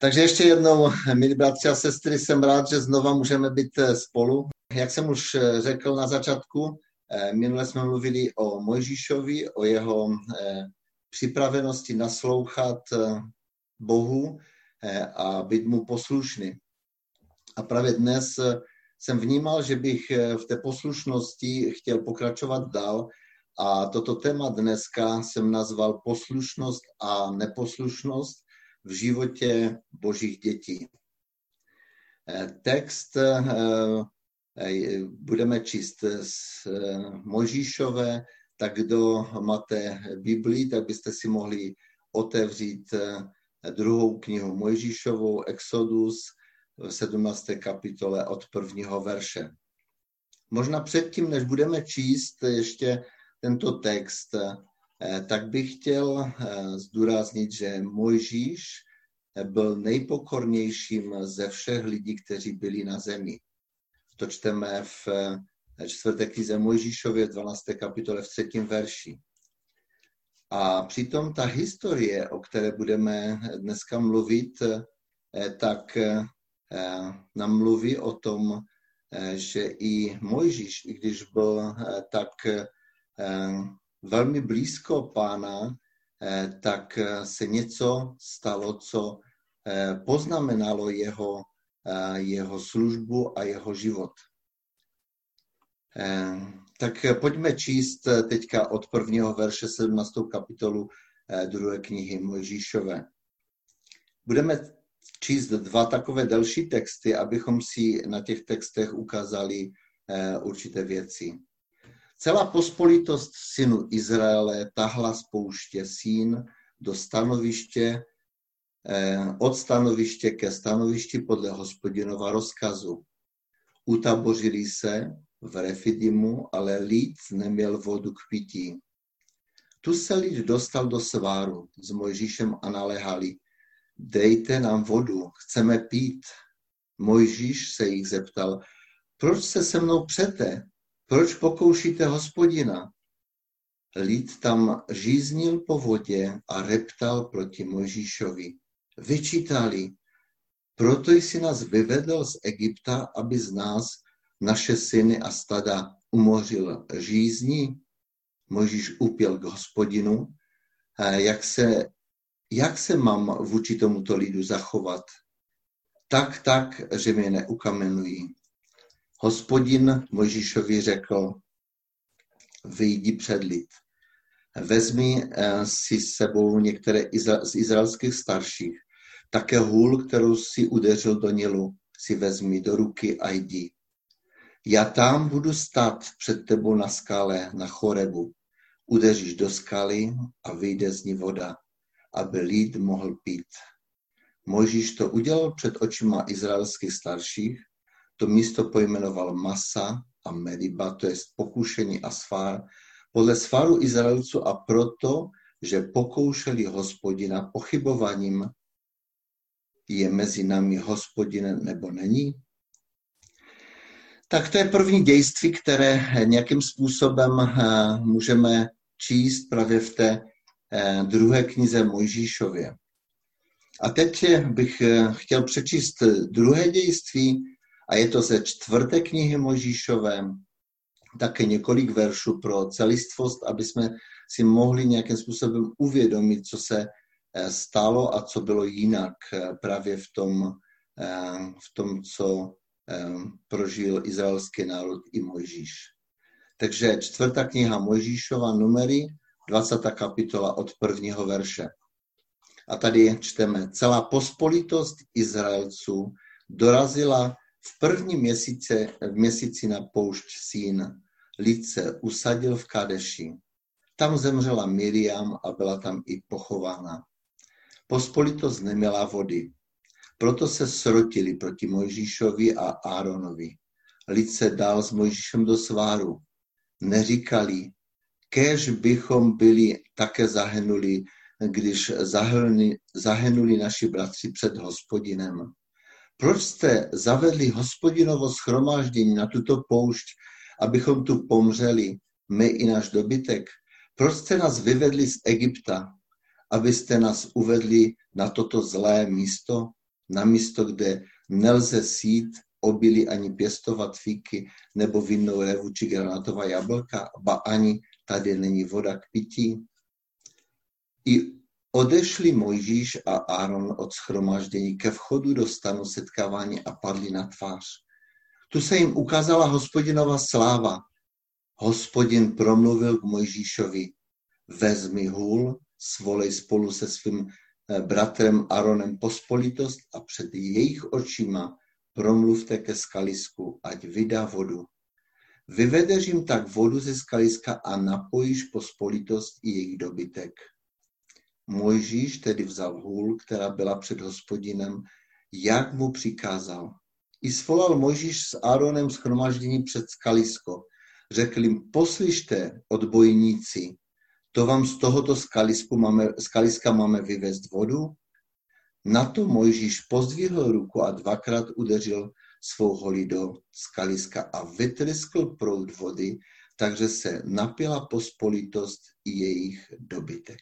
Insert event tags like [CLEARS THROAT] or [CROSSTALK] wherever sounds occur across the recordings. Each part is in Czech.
Takže ještě jednou, milí bratři a sestry, jsem rád, že znova můžeme být eh, spolu. Jak jsem už eh, řekl na začátku, eh, minule jsme mluvili o Mojžíšovi, o jeho připravenosti naslouchat Bohu a být mu poslušný. A právě dnes jsem vnímal, že bych v té poslušnosti chtěl pokračovat dál a toto téma dneska jsem nazval poslušnost a neposlušnost v životě božích dětí. Eh, text eh, eh, budeme číst z Možíšové, tak kdo máte Biblii, tak byste si mohli otevřít druhou knihu Mojžíšovou, Exodus, v 17. kapitole od prvního verše. Možná předtím, než budeme číst ještě tento text, tak bych chtěl eh, zdůraznit, že Mojžíš eh, byl nejpokornějším ze všech lidí, kteří byli na zemi. To čteme v čtvrté knize Mojžíšově v 12. kapitole v třetím verši. A přitom ta historie, o které budeme dneska mluvit, tak nám mluví o tom, že i Mojžíš, i když byl tak velmi blízko pána, eh, tak eh, se něco stalo, co eh, poznamenalo jeho, jeho službu a jeho život. Tak pojďme číst teďka od prvního verše 17. kapitolu druhé knihy Mojžíšové. Budeme číst dva takové další texty, abychom si na těch textech ukázali určité věci. Celá pospolitost synu Izraele tahla z pouště sín do stanoviště, eh, od stanoviště ke stanovišti podle hospodinova rozkazu. Utabořili se v Refidimu, ale lid neměl vodu k pití. Tu se lid dostal do sváru s Mojžíšem a naléhali, dejte nám vodu, chceme pít. Mojžíš se jich zeptal, proč se se mnou přete? Proč pokoušíte hospodina? Lid tam žíznil po vodě a reptal proti Mojžíšovi. Vyčítali, proto jsi nás vyvedl z Egypta, aby z nás naše syny a stada umořil žízní. Mojžíš upěl k hospodinu, jak se, jak se mám vůči tomuto lidu zachovat. Tak, tak, že mě neukamenují. Hospodin Mojžíšovi řekl, vyjdi před lid. Vezmi eh, si s sebou některé z izraelských starších. Také hůl, kterou si udeřil do Nilu, si vezmi do ruky a jdi. Já tam budu stát před tebou na skále, na chorebu. Udeříš do skaly a vyjde z ní voda, aby lid mohl pít. Možíš to udělal před očima izraelských starších to místo pojmenoval Masa a Mediba, to je pokušení a svár, podle sváru Izraelců a proto, že pokoušeli hospodina pochybovaním, je mezi námi hospodin nebo není? Tak to je první dějství, které nějakým způsobem eh, můžeme číst právě v té eh, druhé knize Mojžíšově. A teď bych eh, chtěl přečíst druhé dějství, a je to ze čtvrté knihy Možíšové, také několik veršů pro celistvost, aby jsme si mohli nějakým způsobem uvědomit, co se eh, stalo a co bylo jinak eh, právě v tom, eh, v tom co prožil izraelský národ i Mojžíš. Takže čtvrtá kniha Mojžíšova numery, 20. kapitola od prvního verše. A tady čteme, celá pospolitost Izraelců dorazila v první měsíce, v měsíci na poušť sín lid se usadil v Kadeši. Tam zemřela Miriam a byla tam i pochována. Pospolitost neměla vody. Proto se srotili proti Mojžíšovi a Áronovi. Lid se dal s Mojžíšem do sváru. Neříkali, kež bychom byli také zahynuli, když zahynuli naši bratři před hospodinem. Proč jste zavedli hospodinovo schromáždění na tuto poušť, abychom tu pomřeli, my i náš dobytek? Proč jste nás vyvedli z Egypta, abyste nás uvedli na toto zlé místo? na místo, kde nelze sít obilí ani pěstovat fíky nebo vinnou revu či granátová jablka, ba ani tady není voda k pití. I odešli Mojžíš a Áron od schromáždění ke vchodu do stanu setkávání a padli na tvář. Tu se jim ukázala hospodinova sláva. Hospodin promluvil k Mojžíšovi, vezmi hůl, svolej spolu se svým eh, bratrem Aronem pospolitost a před jejich očima promluvte ke skalisku, ať vydá vodu. Vyvedeš jim tak vodu ze skaliska a napojíš pospolitost i jejich dobytek. Mojžíš tedy vzal hůl, která byla před hospodinem, jak mu přikázal. I svolal Mojžíš s Áronem schromaždění před skalisko. Řekl jim, poslyšte, odbojníci, to vám z tohoto skalisku máme, skaliska máme vyvést vodu? Na to Mojžíš pozdvihl ruku a dvakrát udeřil svou holí do skaliska a vytryskl proud vody, takže se napila pospolitost i jejich dobytek.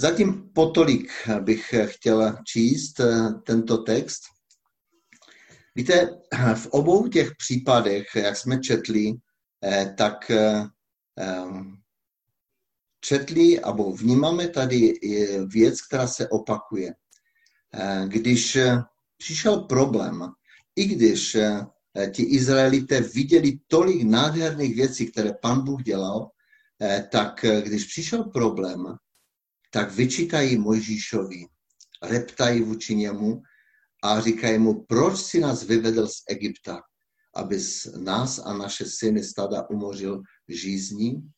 Zatím potolik bych chtěla číst eh, tento text. Víte, v obou těch případech, jak jsme četli, eh, tak eh, četli, nebo vnímáme tady věc, která se opakuje. Když přišel problém, i když ti Izraelité viděli tolik nádherných věcí, které pan Bůh dělal, tak když přišel problém, tak vyčítají Mojžíšovi, reptají vůči němu a říkají mu, proč si nás vyvedl z Egypta, aby nás a naše syny stada umořil žízní?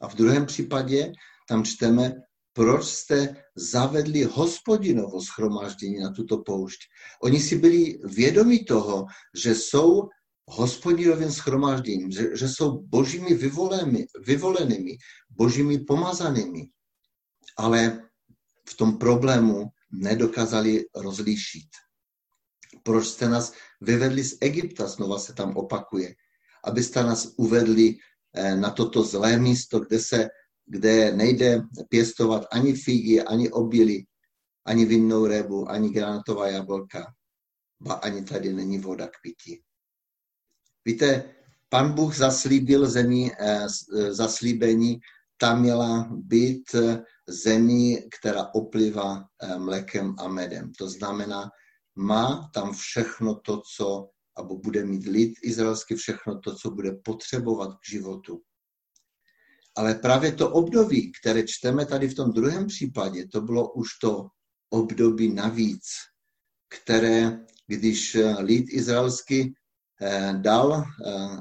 A v druhém případě tam čteme, proč jste zavedli hospodinovo schromáždění na tuto poušť. Oni si byli vědomi toho, že jsou hospodinovým schromážděním, že, že jsou božími vyvolenými, vyvolenými, božími pomazanými ale v tom problému nedokázali rozlíšit. Proč jste nás vyvedli z Egypta, znova se tam opakuje, abyste nás uvedli eh, na toto zlé místo, kde, se, kde nejde pěstovat ani figy, ani obilí, ani vinnou rébu, ani granátová jablka, ba ani tady není voda k pití. Víte, pan Bůh zaslíbil zemi, eh, eh, zaslíbení, tam měla být zemí, která oplývá eh, mlékem a medem. To znamená, má tam všechno to, co, abo bude mít lid izraelský všechno to, co bude potřebovat k životu. Ale právě to období, které čteme tady v tom druhém případě, to bylo už to období navíc, které, když eh, lid izraelský eh, dal,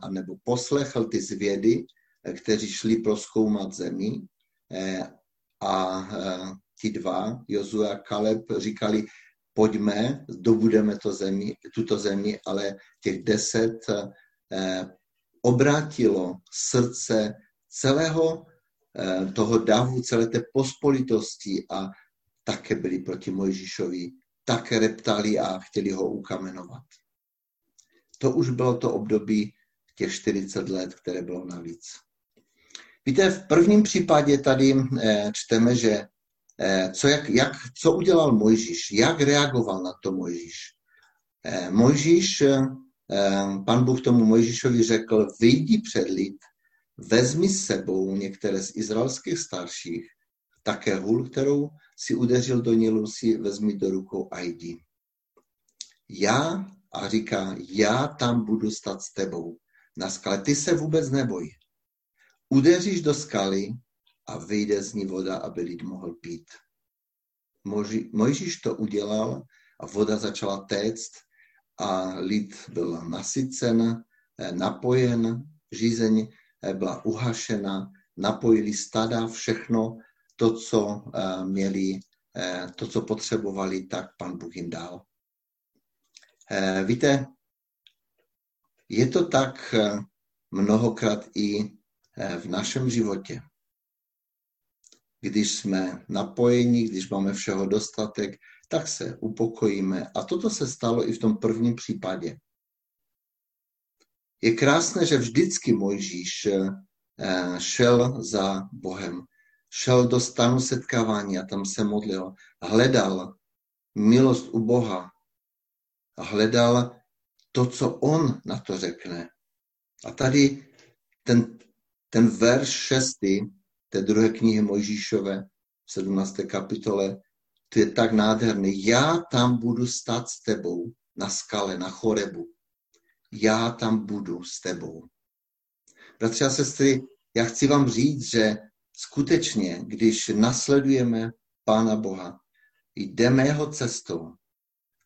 nebo poslechl ty zvědy, kteří šli proskoumat zemi a e, ti dva, Jozue a Kaleb, říkali, pojďme, dobudeme to zemi, tuto zemi, ale těch deset e, obrátilo srdce celého e, toho davu, celé té pospolitosti a také byli proti Mojžíšovi, také reptali a chtěli ho ukamenovat. To už bylo to období těch 40 let, které bylo navíc. Víte, v prvním případě tady eh, čteme, že eh, co, jak, jak, co udělal Mojžíš, jak reagoval na to Mojžíš. Eh, Mojžíš, pan Bůh tomu Mojžíšovi řekl, vyjdi před lid, vezmi s sebou některé z izraelských starších, také hůl, kterou si udeřil do Nilu, si vezmi do rukou a jdi. Já, a říká, já tam budu stát s tebou na skale, ty se vůbec neboj udeříš do skaly a vyjde z ní voda, aby lid mohl pít. Mojžíš to udělal a voda začala téct a lid byl nasycen, eh, napojen, žízeň eh, byla uhašena, napojili stada, všechno to, co eh, měli, to, co potřebovali, tak pan Bůh jim dal. Víte, je to tak mnohokrát i v našem životě. Když jsme napojeni, když máme všeho dostatek, tak se upokojíme. A toto se stalo i v tom prvním případě. Je krásné, že vždycky Mojžíš eh, šel za Bohem. Šel do stanu setkávání a tam se modlil. Hledal milost u Boha hledal to, co on na to řekne. A tady ten, ten verš šestý té druhé knihy Mojžíšové v 17. kapitole, to je tak nádherný. Já tam budu stát s tebou na skale, na chorebu. Já tam budu s tebou. Bratři a sestry, já chci vám říct, že skutečně, když nasledujeme Pána Boha, jdeme jeho cestou,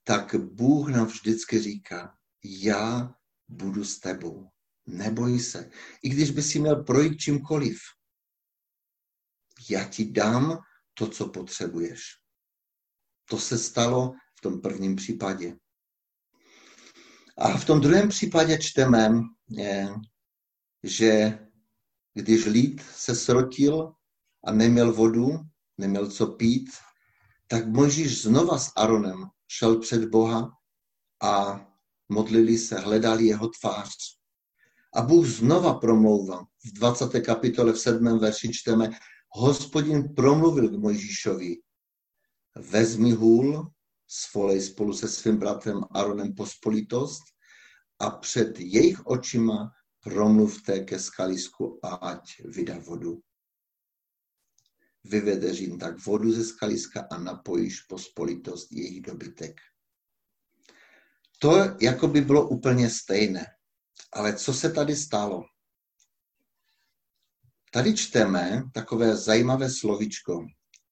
tak Bůh nám vždycky říká, já budu s tebou. Neboj se. I když by si měl projít čímkoliv, já ti dám to, co potřebuješ. To se stalo v tom prvním případě. A v tom druhém případě čteme, že když lid se srotil a neměl vodu, neměl co pít, tak Mojžíš znova s Aronem šel před Boha a modlili se, hledali jeho tvář. A Bůh znova promlouval. V 20. kapitole v 7. verši čteme, hospodin promluvil k Mojžíšovi, vezmi hůl, svolej spolu se svým bratrem Aronem pospolitost a před jejich očima promluvte ke skalisku a ať vydá vodu. Vyvedeš jim tak vodu ze skaliska a napojíš pospolitost jejich dobytek. To jako by bylo úplně stejné. Ale co se tady stalo? Tady čteme takové zajímavé slovičko.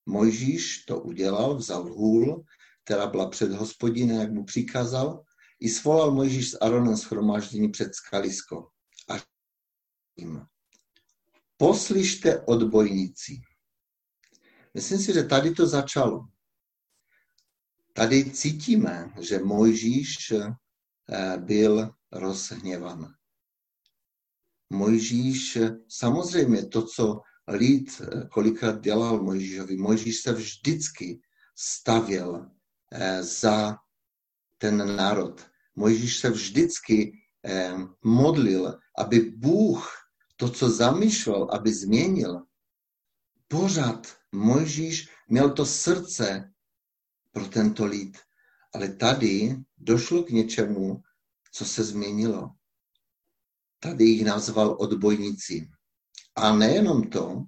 Mojžíš to udělal, vzal hůl, která byla před hospodinem, jak mu přikázal, i svolal Mojžíš s Aronem schromáždění před skalisko. A jim, poslyšte odbojníci. Myslím si, že tady to začalo. Tady cítíme, že Mojžíš eh, byl rozhněvan. Mojžíš, samozřejmě to, co lid kolikrát dělal Mojžíšovi, Mojžíš se vždycky stavěl eh, za ten národ. Mojžíš se vždycky eh, modlil, aby Bůh to, co zamýšlel, aby změnil. Pořád Mojžíš měl to srdce pro tento lid. Ale tady došlo k něčemu, co se změnilo. Tady jich nazval odbojníci. A nejenom to,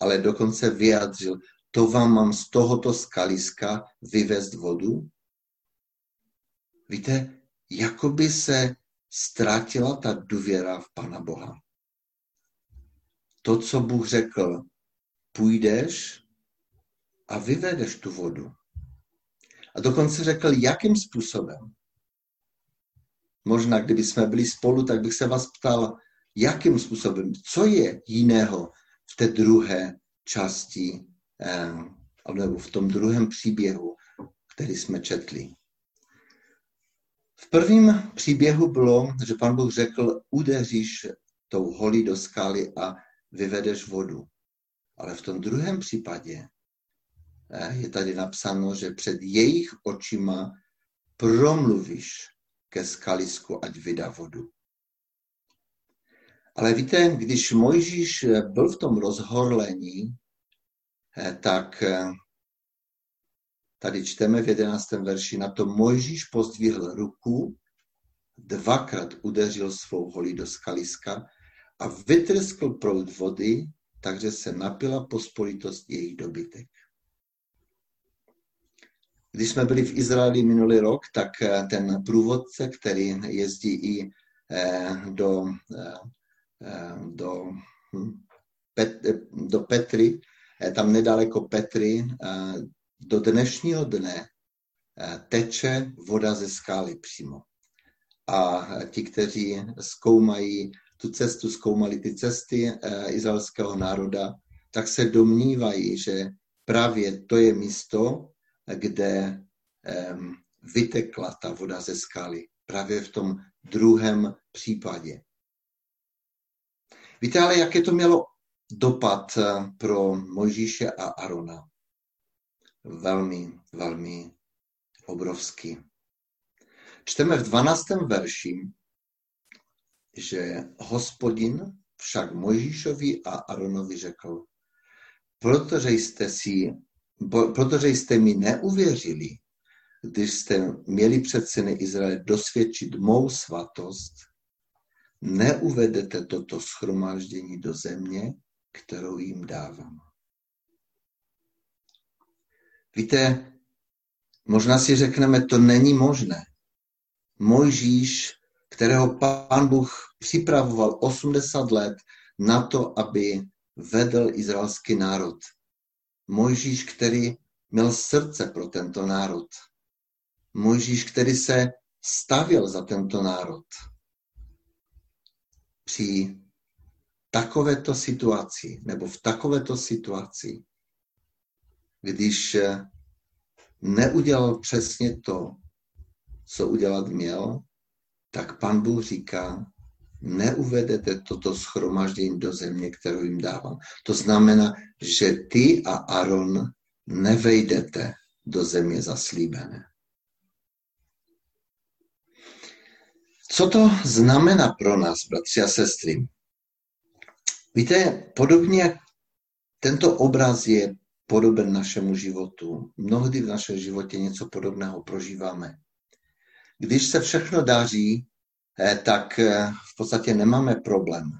ale dokonce vyjádřil, to vám mám z tohoto skaliska vyvést vodu? Víte, jako by se ztratila ta důvěra v Pana Boha. To, co Bůh řekl, půjdeš a vyvedeš tu vodu. A dokonce řekl, jakým způsobem. Možná, kdyby jsme byli spolu, tak bych se vás ptal, jakým způsobem, co je jiného v té druhé části, nebo v tom druhém příběhu, který jsme četli. V prvním příběhu bylo, že pan Bůh řekl, udeříš tou holí do skály a vyvedeš vodu. Ale v tom druhém případě eh, je tady napsáno, že před jejich očima promluvíš ke skalisku, ať vydá vodu. Ale víte, když Mojžíš byl v tom rozhorlení, eh, tak eh, tady čteme v jedenáctém verši, na to Mojžíš pozdvihl ruku, dvakrát udeřil svou holí do skaliska a vytrskl proud vody, takže se napila pospolitost jejich dobytek. Když jsme byli v Izraeli minulý rok, tak eh, ten průvodce, který jezdí i eh, do, eh, do, hm, do Petry, tam nedaleko Petry, do dnešního dne teče voda ze skály přímo. A ti, kteří zkoumají tu cestu, zkoumali ty cesty izraelského národa, tak se domnívají, že právě to je místo, kde vytekla ta voda ze skaly. Právě v tom druhém případě. Víte ale, jaké to mělo dopad eh, pro Mojžíše a Arona? Velmi, velmi obrovský. Čteme v 12. verši, že hospodin však Mojžíšovi a Aronovi řekl, protože jste si protože jste mi neuvěřili když jste měli před syny Izraele dosvědčit mou svatost, neuvedete toto schromáždění do země, kterou jim dávám. Víte, možná si řekneme, to není možné. Mojžíš, kterého pán Bůh připravoval 80 let na to, aby vedl izraelský národ. Mojžíš, který měl srdce pro tento národ. Mojžíš, který se stavil za tento národ. Při takovéto situaci, nebo v takovéto situaci, když neudělal přesně to, co udělat měl, tak pan Bůh říká, neuvedete toto schromaždění do země, kterou jim dávám. To znamená, že ty a Aaron nevejdete do země zaslíbené. Co to znamená pro nás, bratři a sestry? Víte, podobně tento obraz je podoben našemu životu. Mnohdy v našem životě něco podobného prožíváme. Když se všechno daří, tak eh, v podstatě nemáme problém.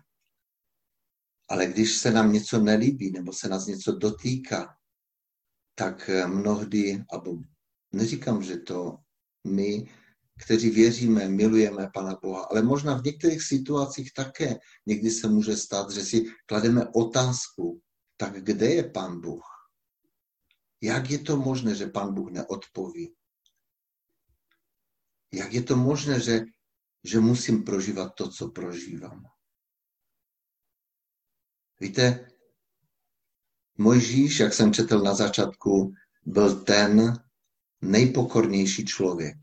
Ale když se nám něco nelíbí nebo se nás něco dotýká, tak eh, mnohdy, abo neříkám, že to my, kteří věříme, milujeme Pana Boha, ale možná v některých situacích také někdy se může stát, že si klademe otázku, tak kde je Pán Bůh? Jak je to možné, že Pán Bůh neodpoví? Jak je to možné, že, že musím prožívat to, co prožívám? Víte, Mojžíš, jak jsem četl na začátku, byl ten nejpokornější člověk.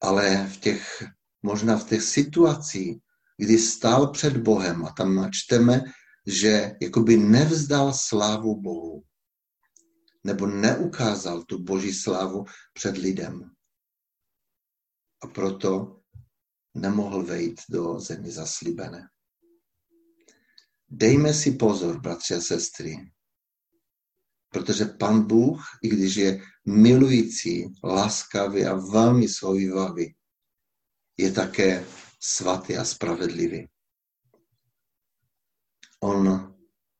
Ale v těch, možná v těch situacích, kdy stál před Bohem a tam načteme, že jakoby nevzdal slávu Bohu, nebo neukázal tu boží slávu před lidem. A proto nemohl vejít do země zaslíbené. Dejme si pozor, bratři a sestry, protože pan Bůh, i když je milující, laskavý a velmi shovívavý, je také svatý a spravedlivý. On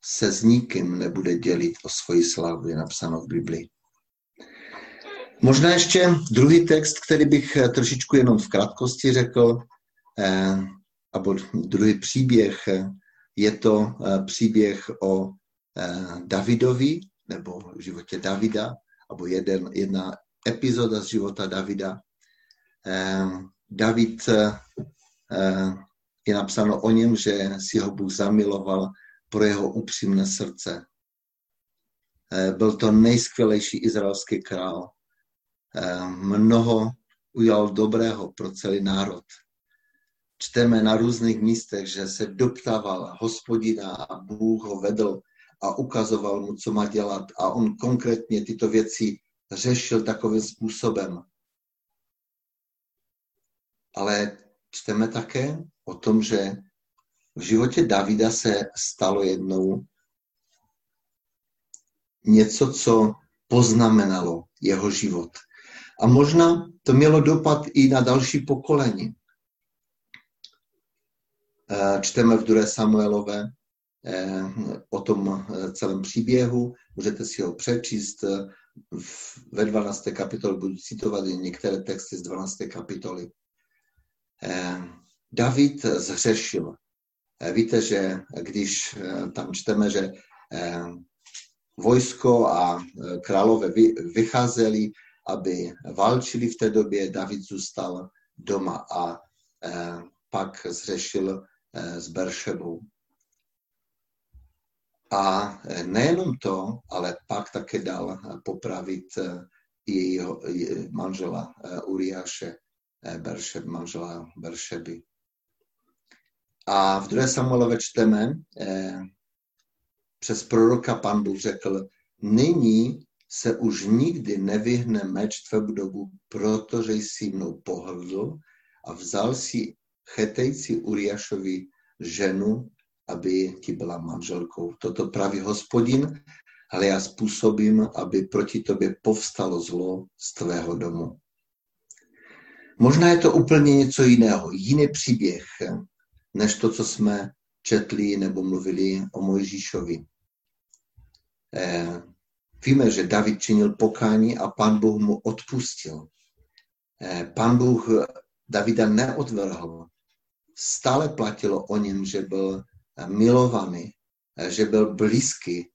se s nikým nebude dělit o svoji slavu, je napsáno v Biblii. Možná ještě druhý text, který bych trošičku jenom v krátkosti řekl, eh, nebo druhý příběh je to eh, příběh o eh, Davidovi, nebo v životě Davida, nebo jeden, jedna epizoda z života Davida. Eh, David je napsáno o něm, že si ho Bůh zamiloval pro jeho upřímné srdce. Byl to nejskvělejší izraelský král. Mnoho udělal dobrého pro celý národ čteme na různých místech, že se doptával hospodina a Bůh ho vedl a ukazoval mu, co má dělat a on konkrétně tyto věci řešil takovým způsobem. Ale čteme také o tom, že v životě Davida se stalo jednou něco, co poznamenalo jeho život. A možná to mělo dopad i na další pokolení. Eh, čteme v 2. Samuelové eh, o tom eh, celém příběhu, můžete si ho přečíst ve 12. kapitole, budu citovat některé texty z 12. kapitoly. David zřešil. Víte, že když tam čteme, že vojsko a králové vycházeli, aby válčili v té době, David zůstal doma a pak zřešil Eh, s Beršebou. A eh, nejenom to, ale pak také dal eh, popravit jejího manžela Uriáše, Beršeb, manžela Beršeby. A v 2. Samuelové čteme, přes proroka pan Bůh řekl, nyní se už nikdy nevyhne meč tvému dobu, protože jsi mnou pohrdl a vzal si chetejci Uriášovi ženu, aby ti byla manželkou. Toto praví hospodin ale já způsobím, aby proti tobě povstalo zlo z tvého domu. Možná je to úplně něco jiného, jiný příběh, než to, co jsme četli nebo mluvili o Mojžíšovi. Eh, víme, že David činil pokání a pan Bůh mu odpustil. Eh, pan Bůh Davida neodvrhl. Stále platilo o něm, že byl milovaný, eh, že byl blízký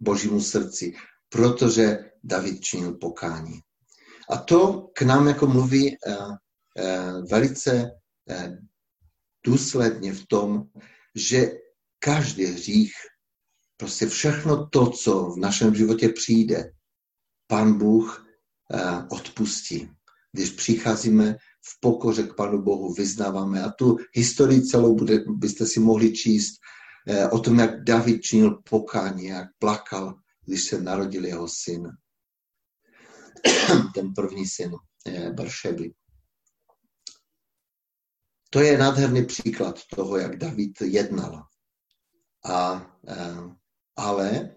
božímu srdci, protože David činil pokání. A to k nám jako mluví velice důsledně v tom, že každý hřích, prostě všechno to, co v našem životě přijde, Pan Bůh eh, odpustí. Když přicházíme v pokoře k Panu Bohu, vyznáváme. A tu historii celou bude, byste si mohli číst eh, o tom, jak David činil pokání, jak plakal, když se narodil jeho syn. [CLEARS THROAT] Ten první syn eh, Baršeby. To je nádherný příklad toho, jak David jednal. A, ale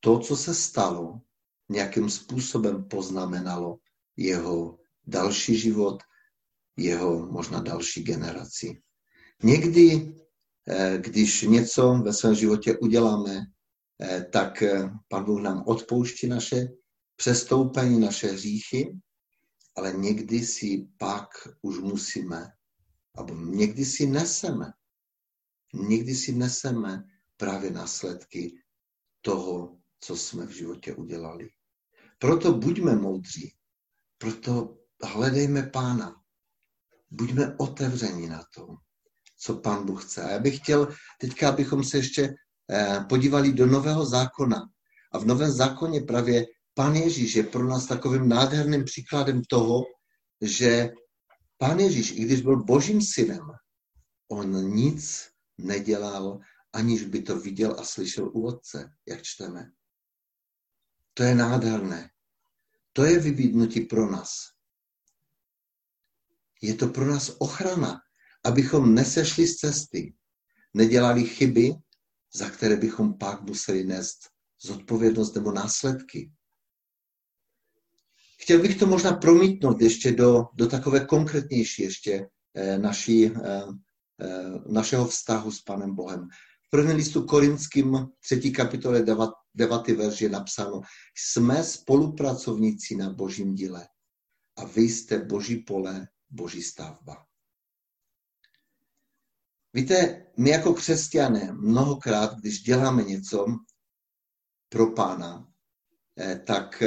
to, co se stalo, nějakým způsobem poznamenalo jeho další život, jeho možná další generaci. Někdy, eh, když něco ve svém životě uděláme, eh, tak Pan Bůh nám odpouští naše přestoupení, naše hříchy, ale někdy si pak už musíme a někdy si neseme, někdy si neseme právě následky toho, co jsme v životě udělali. Proto buďme moudří, proto hledejme Pána, buďme otevřeni na to, co Pán Bůh chce. A já bych chtěl teďka, abychom se ještě eh, podívali do Nového zákona. A v Novém zákoně právě Pán Ježíš je pro nás takovým nádherným příkladem toho, že Pán Ježíš, i když byl božím synem, on nic nedělal, aniž by to viděl a slyšel u otce, jak čteme. To je nádherné. To je vybídnutí pro nás. Je to pro nás ochrana, abychom nesešli z cesty, nedělali chyby, za které bychom pak museli nést zodpovědnost nebo následky. Chtěl bych to možná promítnout ještě do, do takové konkrétnější ještě eh, naší, eh, eh, našeho vztahu s Panem Bohem. V prvním listu korinským, třetí kapitole, devátý verš je napsáno, jsme spolupracovníci na božím díle a vy jste boží pole, boží stavba. Víte, my jako křesťané mnohokrát, když děláme něco pro pána, tak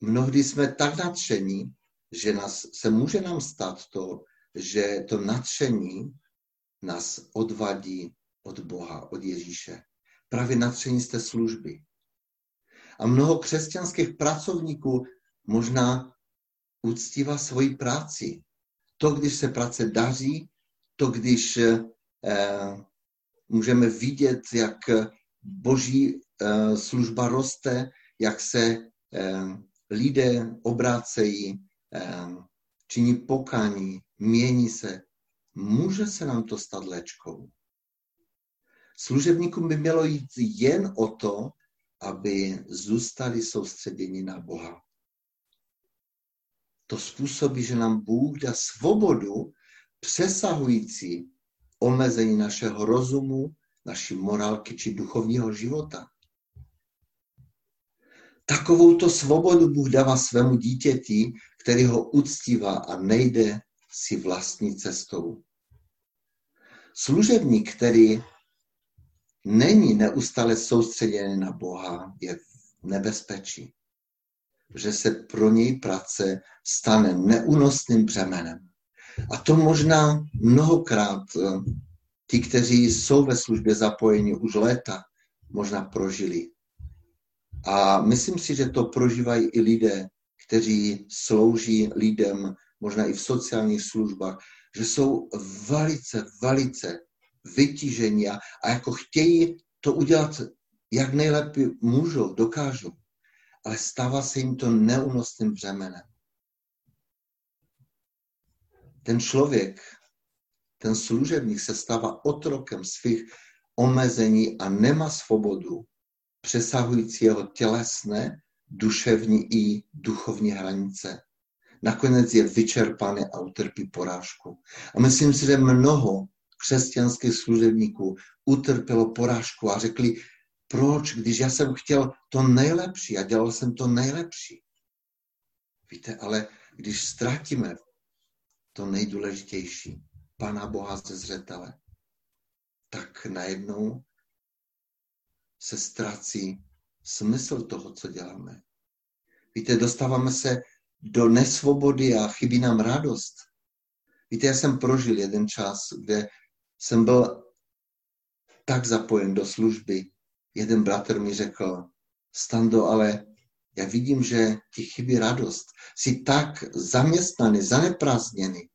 mnohdy jsme tak nadšení, že nás, se může nám stát to, že to nadšení nás odvadí od Boha, od Ježíše. Právě nadšení z té služby. A mnoho křesťanských pracovníků možná uctívá svoji práci. To, když se práce daří, to, když eh, můžeme vidět, jak boží eh, služba roste, jak se eh, lidé obrácejí, činí pokání, mění se. Může se nám to stát léčkou. Služebníkům by mělo jít jen o to, aby zůstali soustředěni na Boha. To způsobí, že nám Bůh dá svobodu přesahující omezení našeho rozumu, naší morálky či duchovního života. Takovouto svobodu Bůh dává svému dítěti, který ho uctívá a nejde si vlastní cestou. Služebník, který není neustále soustředěný na Boha, je v nebezpečí, že se pro něj práce stane neúnosným břemenem. A to možná mnohokrát eh, ti, kteří jsou ve službě zapojeni už léta, možná prožili. A myslím si, že to prožívají i lidé, kteří slouží lidem, možná i v sociálních službách, že jsou velice, velice vytížení a, a jako chtějí to udělat, jak nejlépe můžou, dokážou, ale stává se jim to neúnosným břemenem. Ten člověk, ten služebník se stává otrokem svých omezení a nemá svobodu přesahující jeho tělesné, duševní i duchovní hranice. Nakonec je vyčerpaný a utrpí porážku. A myslím si, že mnoho křesťanských služebníků utrpělo porážku a řekli, proč, když já jsem chtěl to nejlepší a dělal jsem to nejlepší. Víte, ale když ztratíme to nejdůležitější, Pana Boha ze zřetele, tak najednou se ztrácí smysl toho, co děláme. Víte, dostáváme se do nesvobody a chybí nám radost. Víte, já jsem prožil jeden čas, kde jsem byl tak zapojen do služby. Jeden bratr mi řekl, Stando, ale já vidím, že ti chybí radost. Jsi tak zaměstnaný, zaneprázdněný.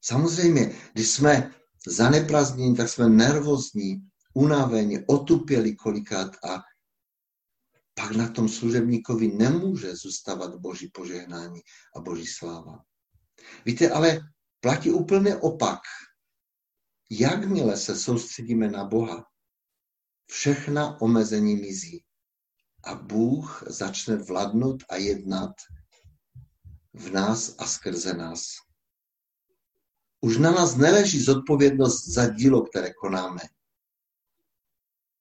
Samozřejmě, když jsme zaneprázdnění, tak jsme nervózní, unavení, otupěli kolikrát a pak na tom služebníkovi nemůže zůstávat boží požehnání a boží sláva. Víte, ale platí úplně opak. Jakmile se soustředíme na Boha, všechna omezení mizí a Bůh začne vladnout a jednat v nás a skrze nás. Už na nás neleží zodpovědnost za dílo, které konáme.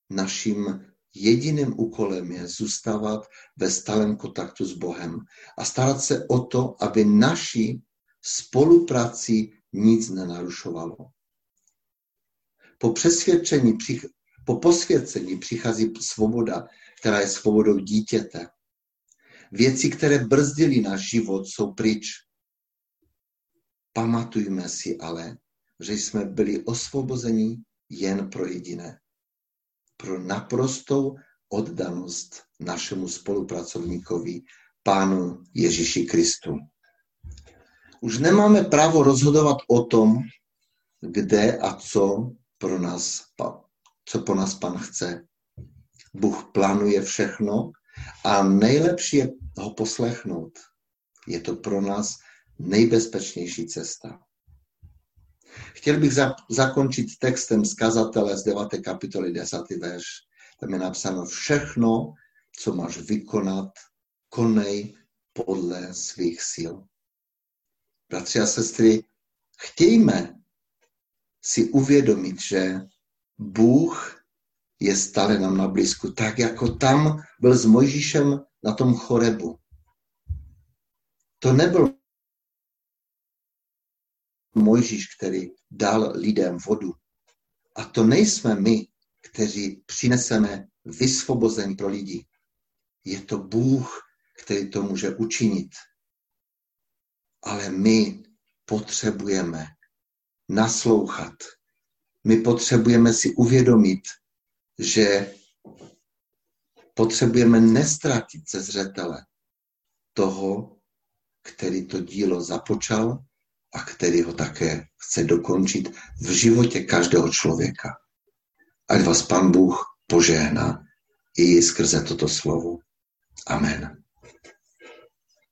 Naším jediným úkolem je zůstávat ve stálem kontaktu s Bohem a starat se o to, aby naši spolupráci nic nenarušovalo. Po přesvědčení, po posvěcení přichází svoboda, která je svobodou dítěte. Věci, které brzdily náš život, jsou pryč. Pamatujme si ale, že jsme byli osvobozeni jen pro jediné. Pro naprostou oddanost našemu spolupracovníkovi, Pánu Ježíši Kristu. Už nemáme právo rozhodovat o tom, kde a co pro nás, co po nás Pan chce. Bůh plánuje všechno a nejlepší je ho poslechnout. Je to pro nás nejbezpečnější cesta. Chtěl bych za, zakončit textem z kazatele z 9. kapitoly 10. verš. Tam je napsáno všechno, co máš vykonat, konej podle svých sil. Bratři a sestry, chtějme si uvědomit, že Bůh je stále nám na blízku, tak jako tam byl s Mojžíšem na tom chorebu. To nebyl Mojžíš, který dal lidem vodu. A to nejsme my, kteří přineseme vysvobození pro lidi. Je to Bůh, který to může učinit. Ale my potřebujeme naslouchat. My potřebujeme si uvědomit, že potřebujeme nestratit ze zřetele toho, který to dílo započal a který ho také chce dokončit v životě každého člověka. Ať vás Pan Bůh požehná i skrze toto slovo. Amen.